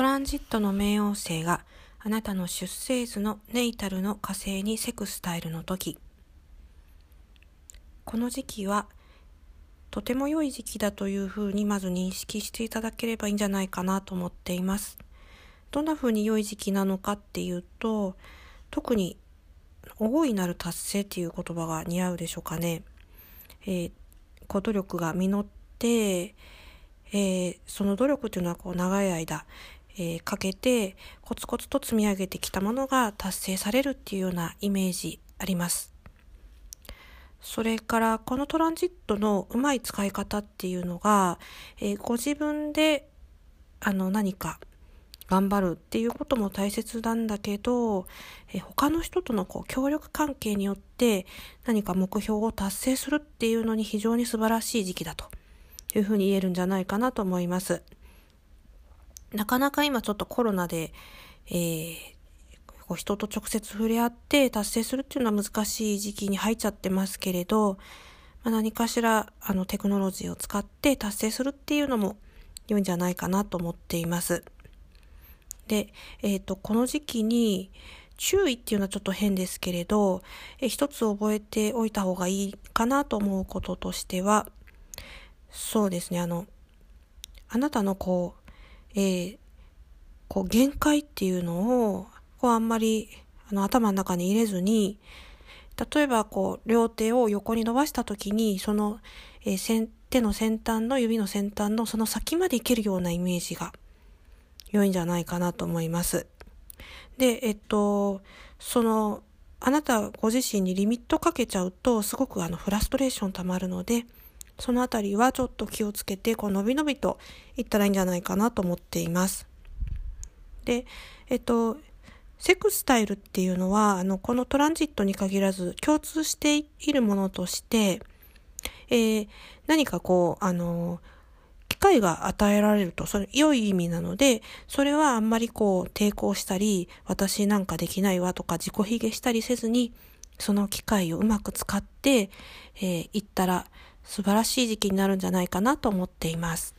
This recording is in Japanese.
トランジットの冥王星があなたの出生図のネイタルの火星にセクスタイルの時この時期はとても良い時期だというふうにまず認識していただければいいんじゃないかなと思っています。どんなふうに良い時期なのかっていうと特に大いなる達成っていう言葉が似合うでしょうかね。えー、こう努力が実って、えー、その努力っていうのはこう長い間、えー、かけてコツコツと積み上げてきたものが達成されるっていうようなイメージあります。それからこのトランジットのうまい使い方っていうのが、えー、ご自分であの何か頑張るっていうことも大切なんだけど、え他の人とのこう協力関係によって何か目標を達成するっていうのに非常に素晴らしい時期だというふうに言えるんじゃないかなと思います。なかなか今ちょっとコロナで、えー、こう人と直接触れ合って達成するっていうのは難しい時期に入っちゃってますけれど、まあ、何かしらあのテクノロジーを使って達成するっていうのも良いんじゃないかなと思っています。で、えっ、ー、と、この時期に注意っていうのはちょっと変ですけれど、え一つ覚えておいた方がいいかなと思うこととしては、そうですね、あの、あなたのこう、えー、こう限界っていうのを、こうあんまりあの頭の中に入れずに、例えばこう両手を横に伸ばした時に、その、えー、手の先端の指の先端のその先までいけるようなイメージが良いんじゃないかなと思います。で、えっと、その、あなたご自身にリミットかけちゃうと、すごくあのフラストレーション溜まるので、そのあたりはちょっと気をつけて、こう、のびのびといったらいいんじゃないかなと思っています。で、えっと、セクスタイルっていうのは、あの、このトランジットに限らず共通しているものとして、えー、何かこう、あの、機会が与えられると、それ良い意味なので、それはあんまりこう抵抗したり、私なんかできないわとか自己卑下したりせずに、その機会をうまく使って、えー、行ったら素晴らしい時期になるんじゃないかなと思っています。